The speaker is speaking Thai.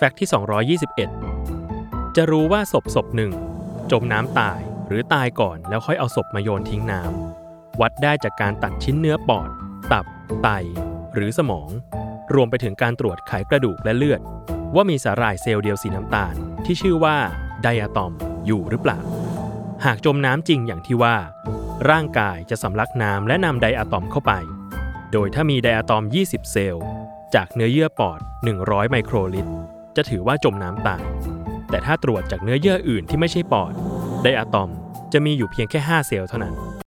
Fact ที่ 221 จะรู้ว่าศพศพหนึ่ง จมน้ำตายหรือตายก่อนแล้วค่อยเอาศพมาโยนทิ้งน้ำวัดได้จากการตัดชิ้นเนื้อปอด ตับ ไต หรือสมอง รวมไปถึงการตรวจไขกระดูกและเลือด ว่ามีสาหร่ายเซลล์เดียวสีน้ำตาล ที่ชื่อว่าไดอะตอมอยู่หรือเปล่า หากจมน้ำจริงอย่างที่ว่า ร่างกายจะสำลักน้ำและนำไดอะตอมเข้าไป โดยถ้ามีไดอะตอม 20 เซลล์ จากเนื้อเยื่อปอด 100 ไมโครลิตร จะถือว่าจมน้ำตาย แต่ถ้าตรวจจากเนื้อเยื่ออื่นที่ไม่ใช่ปอดไดอะตอมจะมีอยู่เพียงแค่ 5 เซลล์เท่านั้น